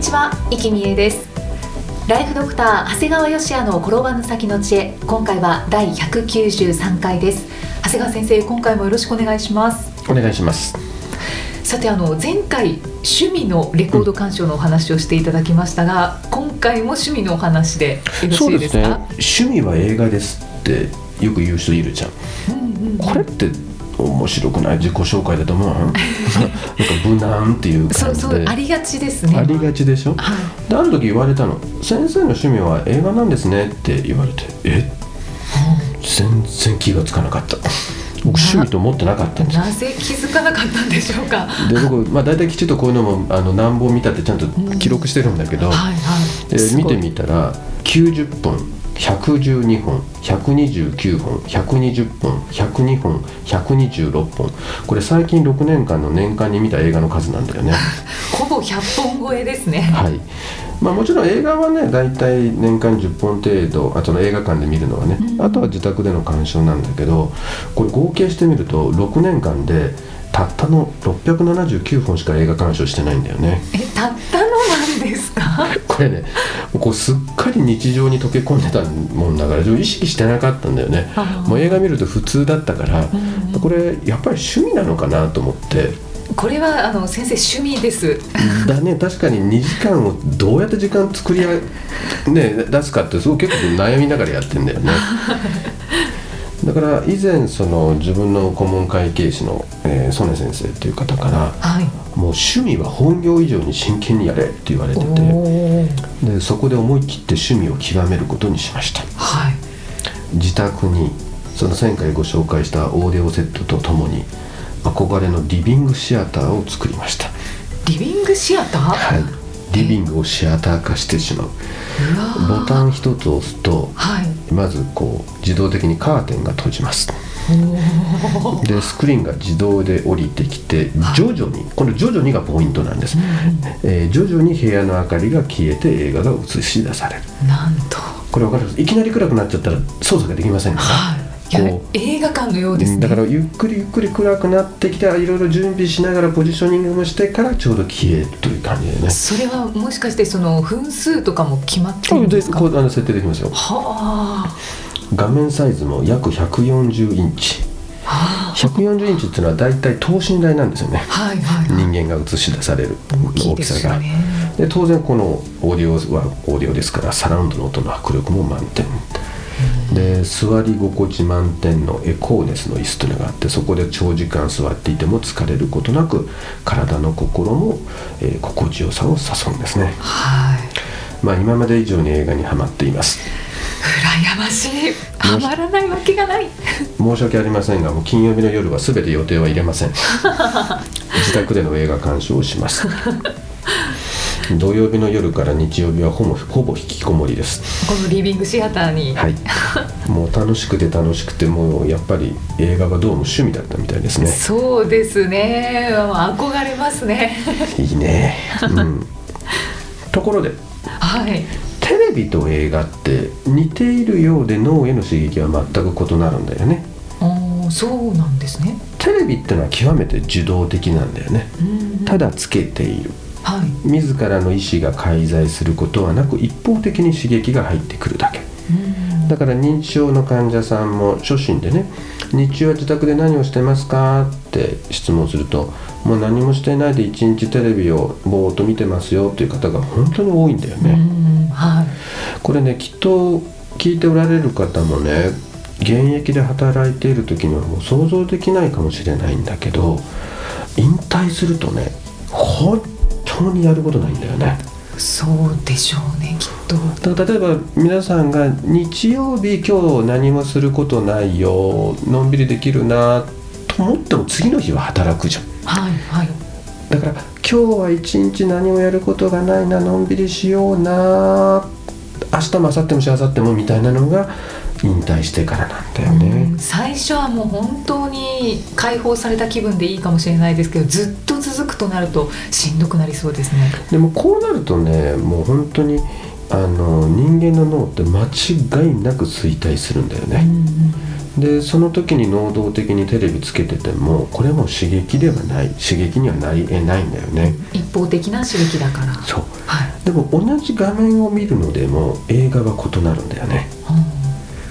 にちは、生きみえです。ライフドクター長谷川芳也の転ばぬ先の知恵。今回は第193回です。長谷川先生今回もよろしくお願いします。お願いします。さてあの前回趣味のレコード鑑賞のお話をしていただきましたが、今回も趣味のお話でよろしいですか？趣味は映画ですってよく言う人いるじゃん、うんうんうん。これって面白くない？自己紹介だと思う？なんか無難っていうそう感じでありがちですね。ありがちでしょ？はい。である時言われたの「先生の趣味は映画なんですね」って言われて「え？全然気がつかなかった。僕趣味と思ってなかったんです。よなぜ気づかなかったんでしょうか？で僕、まあ、大体きちっとこういうのもあの何本見たってちゃんと記録してるんだけど、はいはい。です見てみたら90本112本129本120本102本126本。これ最近6年間の年間に見た映画の数なんだよね。ほぼ100本超えですね。はい。まあもちろん映画はね大体年間10本程度あその映画館で見るのはね、あとは自宅での鑑賞なんだけどこれ合計してみると6年間でたったの679本しか映画鑑賞してないんだよね。えたったの？ですか？これねこうすっかり日常に溶け込んでたもんだから意識してなかったんだよね。もう映画見ると普通だったから、うん。うんこれやっぱり趣味なのかなと思って。これはあの先生趣味です。だね。確かに2時間をどうやって時間作りあ、ね、出すかってすごい結構悩みながらやってんだよね だから以前その自分の顧問会計士の、えー曽根先生っていう方からはい。もう趣味は本業以上に真剣にやれって言われておてー。でそこで思い切って趣味を極めることにしました。はい。自宅にその前回ご紹介したオーディオセットとともに憧れのリビングシアターを作りました。リビングシアター？はい。リビングをシアター化してしまう。ボタン一つ押すとはいまずこう自動的にカーテンが閉じます。でスクリーンが自動で降りてきて徐々にこの徐々にがポイントなんです、えー徐々に部屋の明かりが消えて映画が映し出される。なんと。これ分かります？いきなり暗くなっちゃったら操作ができませんから、はい映画館のようですね。だからゆっくりゆっくり暗くなってきていろいろ準備しながらポジショニングもしてからちょうど消えるという感じでね。それはもしかしてその分数とかも決まってるんでですか？こうあの設定できますよ。はあ。画面サイズも約140インチ。はあ。140インチっていうのは大体等身大なんですよね。はいはいはい。人間が映し出される大きさがすよね。で当然このオーディオはオーディオですからサラウンドの音の迫力も満点で座り心地満点のエコーネスの椅子というのがあってそこで長時間座っていても疲れることなく体の心も、えー心地よさを誘うんですね。はい。まあ今まで以上に映画にはまっています。羨ましい。ハマらないわけがない。申し訳ありませんがもう金曜日の夜は全て予定は入れません。自宅での映画鑑賞をします土曜日の夜から日曜日はほぼほぼ引きこもりです。このリビングシアターに、はい。もう楽しくて楽しくてもうやっぱり映画がどうも趣味だったみたいですね。そうですね。憧れますね。いいね。うん。ところではい。テレビと映画って似ているようで脳への刺激は全く異なるんだよね。おーそうなんですね。テレビってのは極めて受動的なんだよね。うん。ただつけているはい。自らの意思が介在することはなく一方的に刺激が入ってくるだけ。うん。だから認知症の患者さんも初診でね「日中は自宅で何をしてますか?」って質問すると「もう何もしていないで一日テレビをぼーっと見てますよ」という方が本当に多いんだようね。ん。はい。これねきっと聞いておられる方もね現役で働いている時にはもう想像できないかもしれないんだけど引退するとね本当にやることないんだよね。そうでしょうねきっと。だから例えば皆さんが日曜日今日何もすることないよ。のんびりできるなと思っても次の日は働くじゃん。はいはい。だから今日は一日何もやることがないなのんびりしような。明日も明後日もしあさってもみたいなのが引退してからなんだよね、うん。最初はもう本当に解放された気分でいいかもしれないですけどずっと続くとなるとしんどくなりそうですね。でもこうなるとねもう本当にあの人間の脳って間違いなく衰退するんだよね、でその時に能動的にテレビつけててもこれも刺激ではない。刺激にはなりえないんだよね、一方的な刺激だから。そう。はい、でも同じ画面を見るのでも映画は異なるんだよね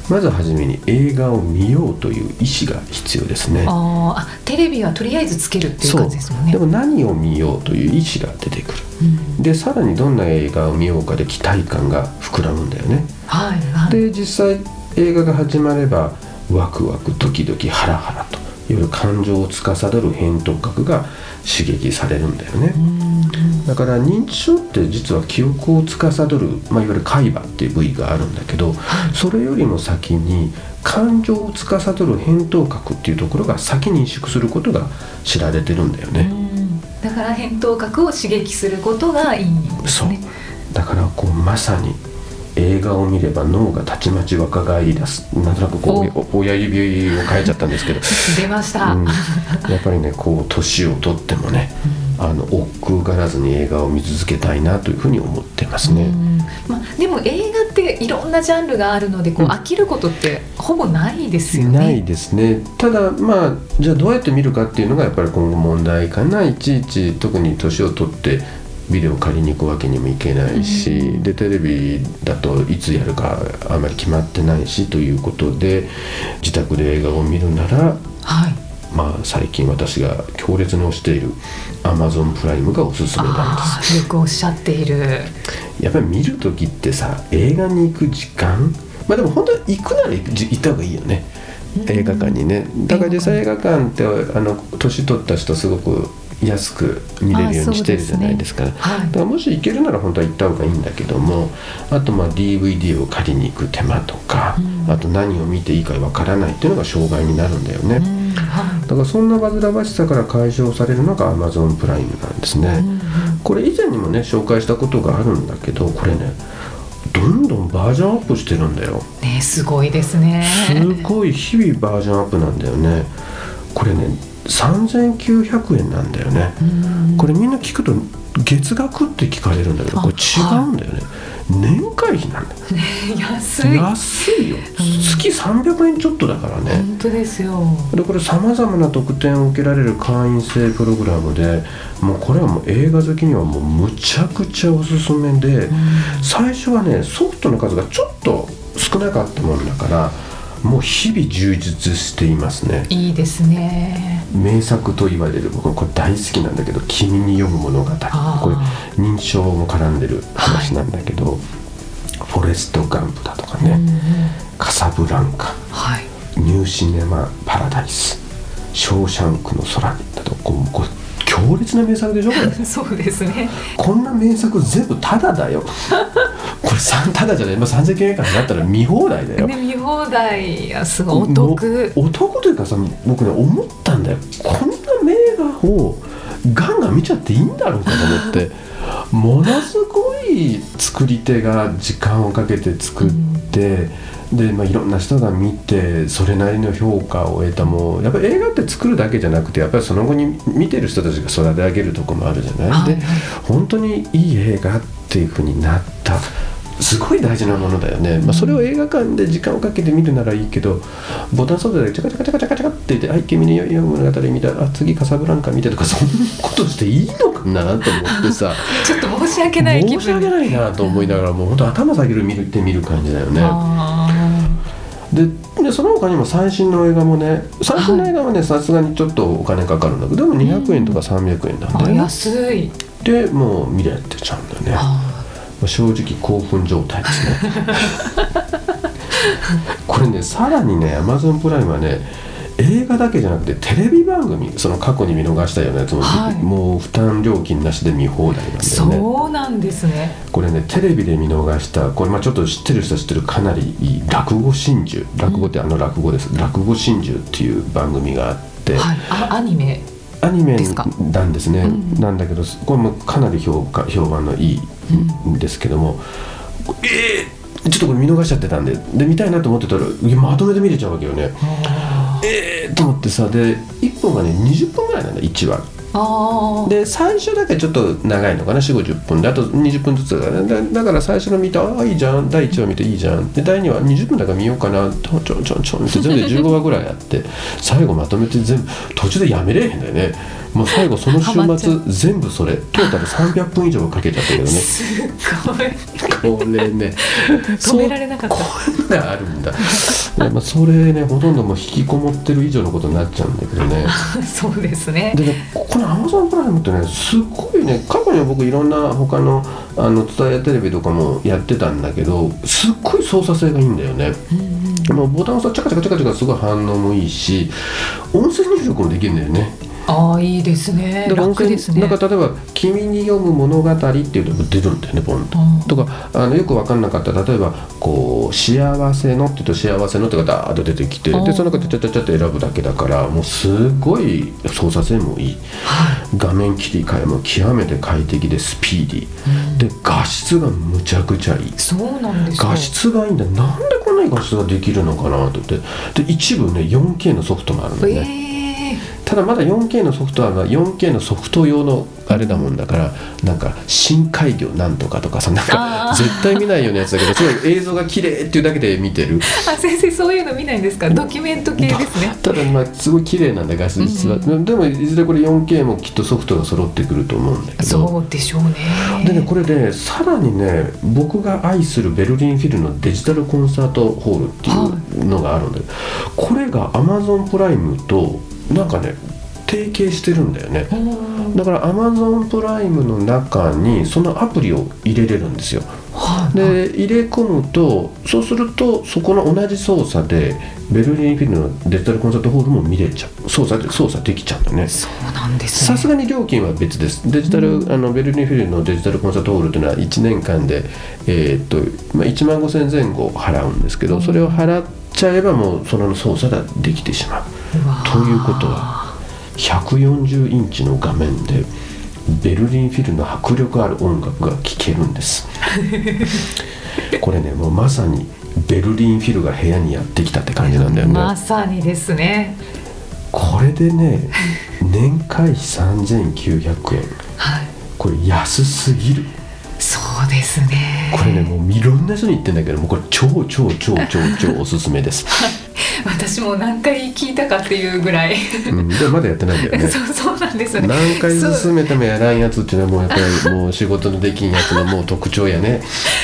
まずはじめに映画を見ようという意思が必要ですね。あテレビはとりあえずつけるっていう感じですもんね。でも何を見ようという意思が出てくる。うん。でさらにどんな映画を見ようかで期待感が膨らむんだよね。はいはい。で実際映画が始まればワクワクドキドキハラハラという感情を司る扁桃核が刺激されるんだよね。うんだから認知症って実は記憶を司る、まあ、いわゆる海馬っていう部位があるんだけどそれよりも先に感情を司る扁桃核っていうところが先に萎縮することが知られてるんだよね、うん。だから扁桃核を刺激することがいいんですそう。ねだからこうまさに映画を見れば脳がたちまち若返り出す。なんとなくこうお。親指を変えちゃったんですけど、出ました、うん、やっぱりねこう年を取ってもねあの億劫がらずに映画を見続けたいなというふうに思ってますね。うん。まあ、でも映画っていろんなジャンルがあるのでこう、うん。飽きることってほぼないですよね。ないですね。ただまあじゃあどうやって見るかっていうのがやっぱり今後問題かな。いちいち特に年を取ってビデオ借りに行くわけにもいけないし、うん。でテレビだといつやるかあまり決まってないしということで自宅で映画を見るならはいまあ最近私が強烈に推している Amazon プライムがおすすめなんでああよくおっしゃっている。すやっぱり見る時ってさ映画に行く時間まあでも本当は行くなら行った方がいいよね。映画館にね。だから実際映画館。ってあの年取った人すごく安く見れるようにしてるじゃないですか。はい。だからもし行けるなら本当は行った方がいいんだけどもあとまあ DVD を借りに行く手間とか、うん。あと何を見ていいかわからないっていうのが障害になるんだよね、うん。はだからそんな煩わしさから解消されるのが Amazon プライムなんですね、これ以前にもね紹介したことがあるんだけどこれねどんどんバージョンアップしてるんだよ。ねすごいですね。すごい日々バージョンアップなんだよね。これね3900円なんだよね。うんこれみんな聞くと月額って聞かれるんだけどあこれ違うんだよね年会費なんだよ。安い。安いよ。月300円ちょっとだからね。本当ですよ。でこれさまざまな特典を受けられる会員制プログラムでもうこれはもう映画好きにはもうむちゃくちゃおすすめで、最初はねソフトの数がちょっと少なかったもんだからもう日々充実していますね。いいですね。名作と言われる僕これ大好きなんだけど「君に読む物語」これ認知症も絡んでる話なんだけど、フォレスト・ガンプだとかね、カサブランカ。はい。ニューシネマ・パラダイス。ショーシャンクの空にだとこうこれ強烈な名作でしょ？これ。そうですね。こんな名作全部タダだよ。これ3タダじゃない、まあ、3900円になったら見放題だよ、ね見放題やすごいお得。お得というかさ僕ね思ったんだよ。こんな名画をガンガン見ちゃっていいんだろうかと思って ものすごい作り手が時間をかけて作って、で、まあ、いろんな人が見てそれなりの評価を得たもうやっぱり映画って作るだけじゃなくてやっぱりその後に見てる人たちが育て上げるとこもあるじゃない、はいで本当にいい映画っていうふうになったすごい大事なものだよね、まあ、それを映画館で時間をかけて見るならいいけどボタン操作でチャカチャカチャカチャカって言って「はい君に読む物語見たあ次カサブランカ見て」とかそんなことしていいのかなと思ってさちょっと申し訳ない気分。申し訳ないなと思いながらもう本当頭下げる見るって見る感じだよね。あででその他にも最新の映画もね最新の映画はねさすがにちょっとお金かかるんだけどでも200円とか300円なんーあだよね。安い。でもう見れてちゃうんだよね。あまあ正直興奮状態ですね。これねさらにね Amazon プライムはね映画だけじゃなくてテレビ番組その過去に見逃したようなやつも、はい。もう負担料金なしで見放題なんだよね。そうなんですね。これねテレビで見逃したこれまあちょっと知ってる人は知ってるかなりいい落語真珠。落語ってあの落語です、落語真珠っていう番組があって、はい。あアニメアニメなんですね、うん。なんだけどこれもかなり評価評判のいいんですけども、えー、ちょっとこれ見逃しちゃってたんでで見たいなと思ってたらまとめて見れちゃうわけよね。あ。えー、と思ってさで1本がね20分ぐらいなんだ1話で最初だけちょっと長いのかな4 5 0分で。あと20分ずつだから、ね、だから最初の見てああいいじゃん。第1話見ていいじゃん。で第2話20分だから見ようかな。ちょんちょんちょんって全部で15話ぐらいあって。最後まとめて全部途中でやめれへんだよね。もう最後その週末全部それ。トータル300分以上かけちゃったけどね。すごい。これね止められなかった。こんなあるんだ。で、まあ、それねほとんどもう引きこもってる以上のことになっちゃうんだけどね。そうですね。でねここの Amazon プライムってねすっごいね過去には僕いろんな他のあの伝えテレビとかもやってたんだけどすっごい操作性がいいんだよね、もうボタン押すとチャカチャカチャカチャカすごい反応もいいし音声入力もできるんだよねああいいですね。楽ですね。なんか例えば「君に読む物語」っていうと出るんだよねポンと。うん。とかあのよく分かんなかった。ら例えばこう「幸せの」って言うと「幸せの」ってがダーッと出てきてあーでその中でちゃちゃちゃって選ぶだけだからもうすごい操作性もいい。画面切り替えも極めて快適でスピーディー。で画質がむちゃくちゃいい。そうなんですよ画質がいいんだ。なんでこんなに画質ができるのかなと思って。で一部ね 4K のソフトもあるんだよね、ええただまだ 4K のソフトは 4K のソフト用のあれだもんだからなんか深海魚なんとかとかさなんか絶対見ないようなやつだけどすごい映像が綺麗っていうだけで見てる。あ先生そういうの見ないんですか？ドキュメント系ですね。ただまあすごい綺麗なんだ画質実は、でもいずれこれ 4K もきっとソフトが揃ってくると思うんだけど。そうでしょうね。でねこれねさらにね僕が愛するベルリンフィルのデジタルコンサートホールっていうのがあるんだけど、これが Amazon プライムとなんかね提携してるんだよね。うんだから Amazon プライムの中にそのアプリを入れれるんですよ。はいで入れ込むとそうするとそこの同じ操作でベルリンフィルのデジタルコンサートホールも見れちゃう。操作で操作できちゃうんだね。そうなんですね。さすがに料金は別です。デジタル、あのベルリンフィルのデジタルコンサートホールというのは1年間で、えーっとまあ、1万5000前後払うんですけど、それを払っちゃえばもうその操作ができてしまうということは140インチの画面でベルリンフィルの迫力ある音楽が聴けるんです。これねもうまさにベルリンフィルが部屋にやってきたって感じなんだよね、まさにですね。これでね 年会費3900円。はい。これ安すぎる。そうですね。これねもういろんな人に言ってんだけどもうこれ超超超超超おすすめです、私も何回聞いたかっていうぐらい。うん、でまだやってないんだよね。そうそうなんですよね。何回進めてもやらんやつっていうのはもうやっぱりもう仕事のできんやつのもう特徴やね。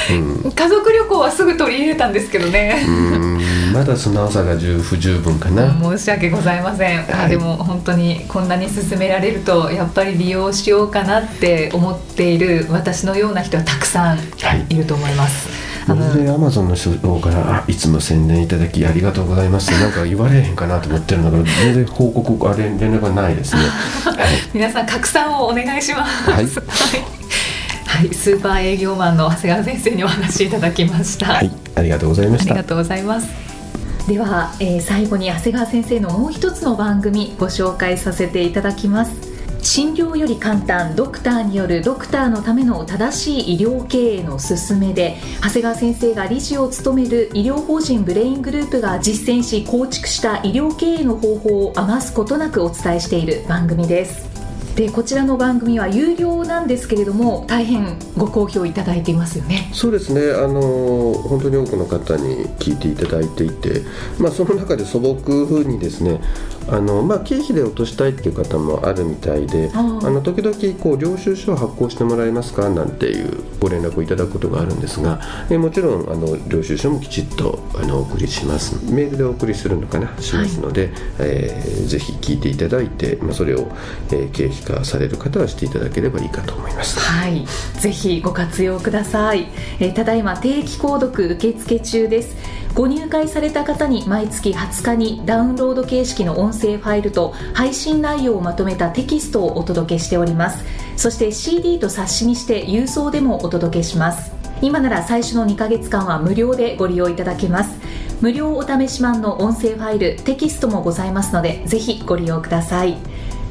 うん。家族旅行はすぐ取り入れたんですけどね、うん。まだ素直さが十不十分かな。申し訳ございません、はい。でも本当にこんなに勧められるとやっぱり利用しようかなって思っている私のような人はたくさんはい。いると思います、あのそれでアマゾンの人からあ「いつも宣伝いただきありがとうございます」ってなんか言われへんかなと思ってるんだけど全然報告あれ連絡がないですね。はい。皆さん拡散をお願いします。はい。はい、スーパー営業マンの長谷川先生にお話しいただきました、はい、ありがとうございました。ありが。とうございます。では、えー最後に長谷川先生のもう一つの番組ご紹介させていただきます診療より簡単ドクターによるドクターのための正しい医療経営の勧めで長谷川先生が理事を務める医療法人ブレイングループが実践し構築した医療経営の方法を余すことなくお伝えしている番組です。でこちらの番組は有料なんですけれども大変ご好評いただいていますよね。そうですね、あの本当に多くの方に聞いていただいていて、まあ、その中で素朴にですねあの、まあ、経費で落としたいっていう方もあるみたいであの時々こう領収書を発行してもらえますか？なんていうご連絡をいただくことがあるんですがえもちろんあの領収書もきちっとあのお送りしますメールでお送りするのかな？しますので、えーぜひ聞いていただいて、まあ、それを、えー経費化される方はしていただければいいかと思います。はい、ぜひご活用ください。えーただいま定期購読受付中です。ご入会された方に毎月20日にダウンロード形式の音声ファイルと配信内容をまとめたテキストをお届けしております。そして CD と冊子にして郵送でもお届けします。今なら最初の2ヶ月間は無料でご利用いただけます。無料お試し版の音声ファイルテキストもございますのでぜひご利用ください。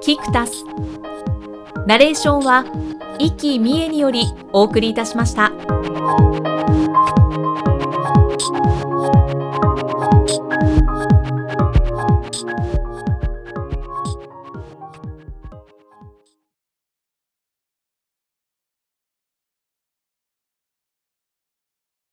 キクタスナレーションは生きみえによりお送りいたしました。